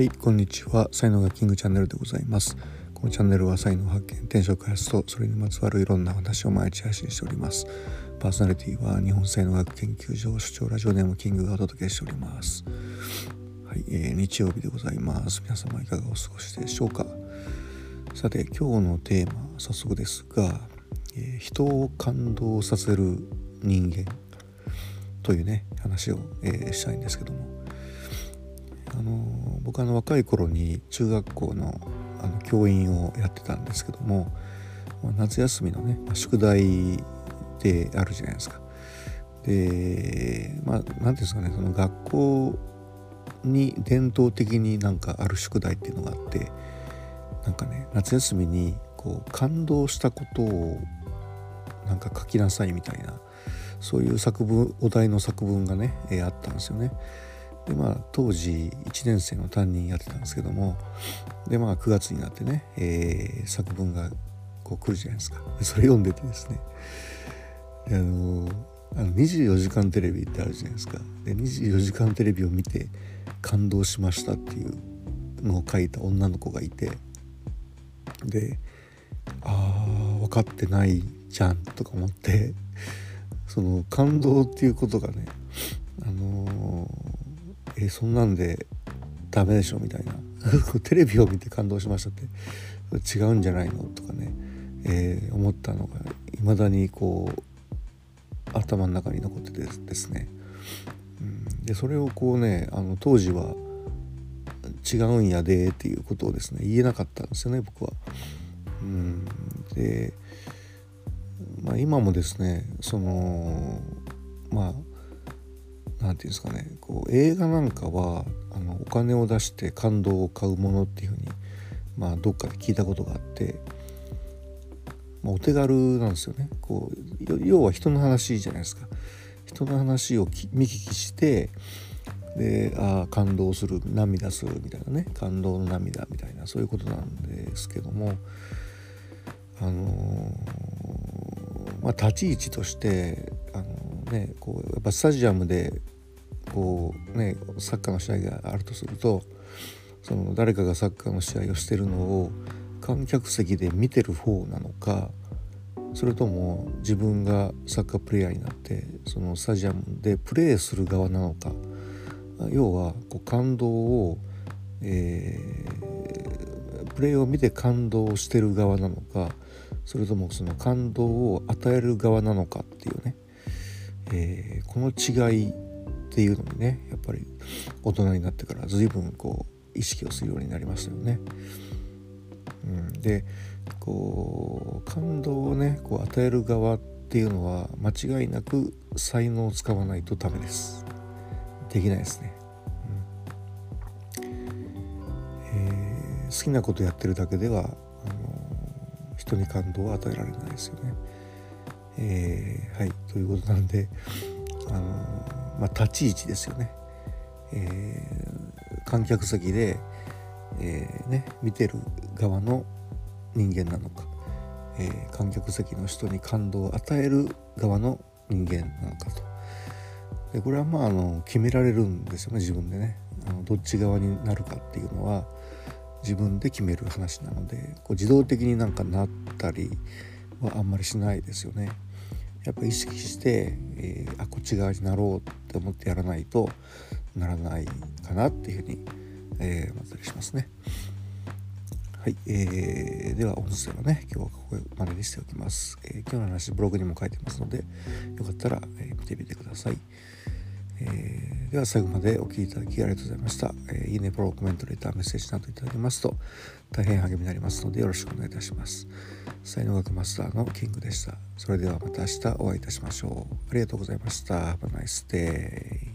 はいこんにちは。才能がキングチャンネルでございます。このチャンネルは才能発見転職開発とそれにまつわるいろんな話を毎日配信しております。パーソナリティは日本才能学研究所所長ラジオネームキングがお届けしております。はい、えー、日曜日でございます。皆様いかがお過ごしでしょうか。さて今日のテーマ早速ですが、えー、人を感動させる人間。というね話を、えー、したいんですけども。あの僕あの若い頃に中学校のあの教員をやってたんですけども、夏休みのね、宿題ってあるじゃないですか。でまあ何ていうんですかねその学校に伝統的になんかある宿題っていうのがあってなんかね夏休みにこう感動したことをなんか書きなさいみたいなそういう作文お題の作文がね、え、あったんですよね。でまあ当時1年生の担任やってたんですけどもでまあ9月になってね、えー、作文がこう来るじゃないですか。それ読んでてですね。あのあの24時間テレビってあるじゃないですか。で24時間テレビを見て感動しましたっていうのを書いた女の子がいてでああ分かってないじゃんとか思ってその感動っていうことがねあのえそんなんでダメでしょ？みたいな。テレビを見て感動しましたって違うんじゃないの？とかね、えー、思ったのがいまだにこう頭の中に残っててですね、うん、でそれをこうねあの当時は違うんやでっていうことをですね言えなかったんですよね僕は。うん、で、まあ、今もですねそのまあ何て言うんですかねこう映画なんかはあのお金を出して感動を買うものっていうふうに、まあ、どっかで聞いたことがあって、まあ、お手軽なんですよね。こう要は人の話じゃないですか。人の話を見聞きしてであ感動する涙するみたいなね感動の涙みたいなそういうことなんですけどもあのー、まあ立ち位置としてあのねこうやっぱスタジアムでこうねサッカーの試合があるとするとその誰かがサッカーの試合をしてるのを観客席で見てる方なのかそれとも自分がサッカープレーヤーになってそのスタジアムでプレーする側なのか要はこう感動を、えー、プレーを見て感動してる側なのかそれともその感動を与える側なのかっていうね、えー、この違いっていうのにねやっぱり大人になってから随分こう意識をするようになりましたよね。うん、でこう感動をねこう与える側っていうのは間違いなく才能を使わないとダメです。できないですね。好きなことやってるだけではあの人に感動を与えられないですよね。えー、はいということなんであのまあ、立ち位置ですよね、えー、観客席で、えー、ね、見てる側の人間なのか、え、観客席の人に感動を与える側の人間なのかと。でこれはまああの決められるんですよね自分でね。あのどっち側になるかっていうのは自分で決める話なのでこう自動的になんかなったりはあんまりしないですよね。やっぱ意識して、えー、あこっち側になろうって思ってやらないとならないかなっていうふうに、えー、思ったりしますね。はい、えー、では音声はね今日はここまでにしておきます、えー、今日の話ブログにも書いてますのでよかったら、え、見てみてください、えー、では最後までお聴きいただきありがとうございました、えー、いいねフォローコメントレターメッセージなどいただけますと大変励みになりますのでよろしくお願いいたします。才能学マスターのキングでした。それではまた明日お会いいたしましょう。ありがとうございました。Have a nice day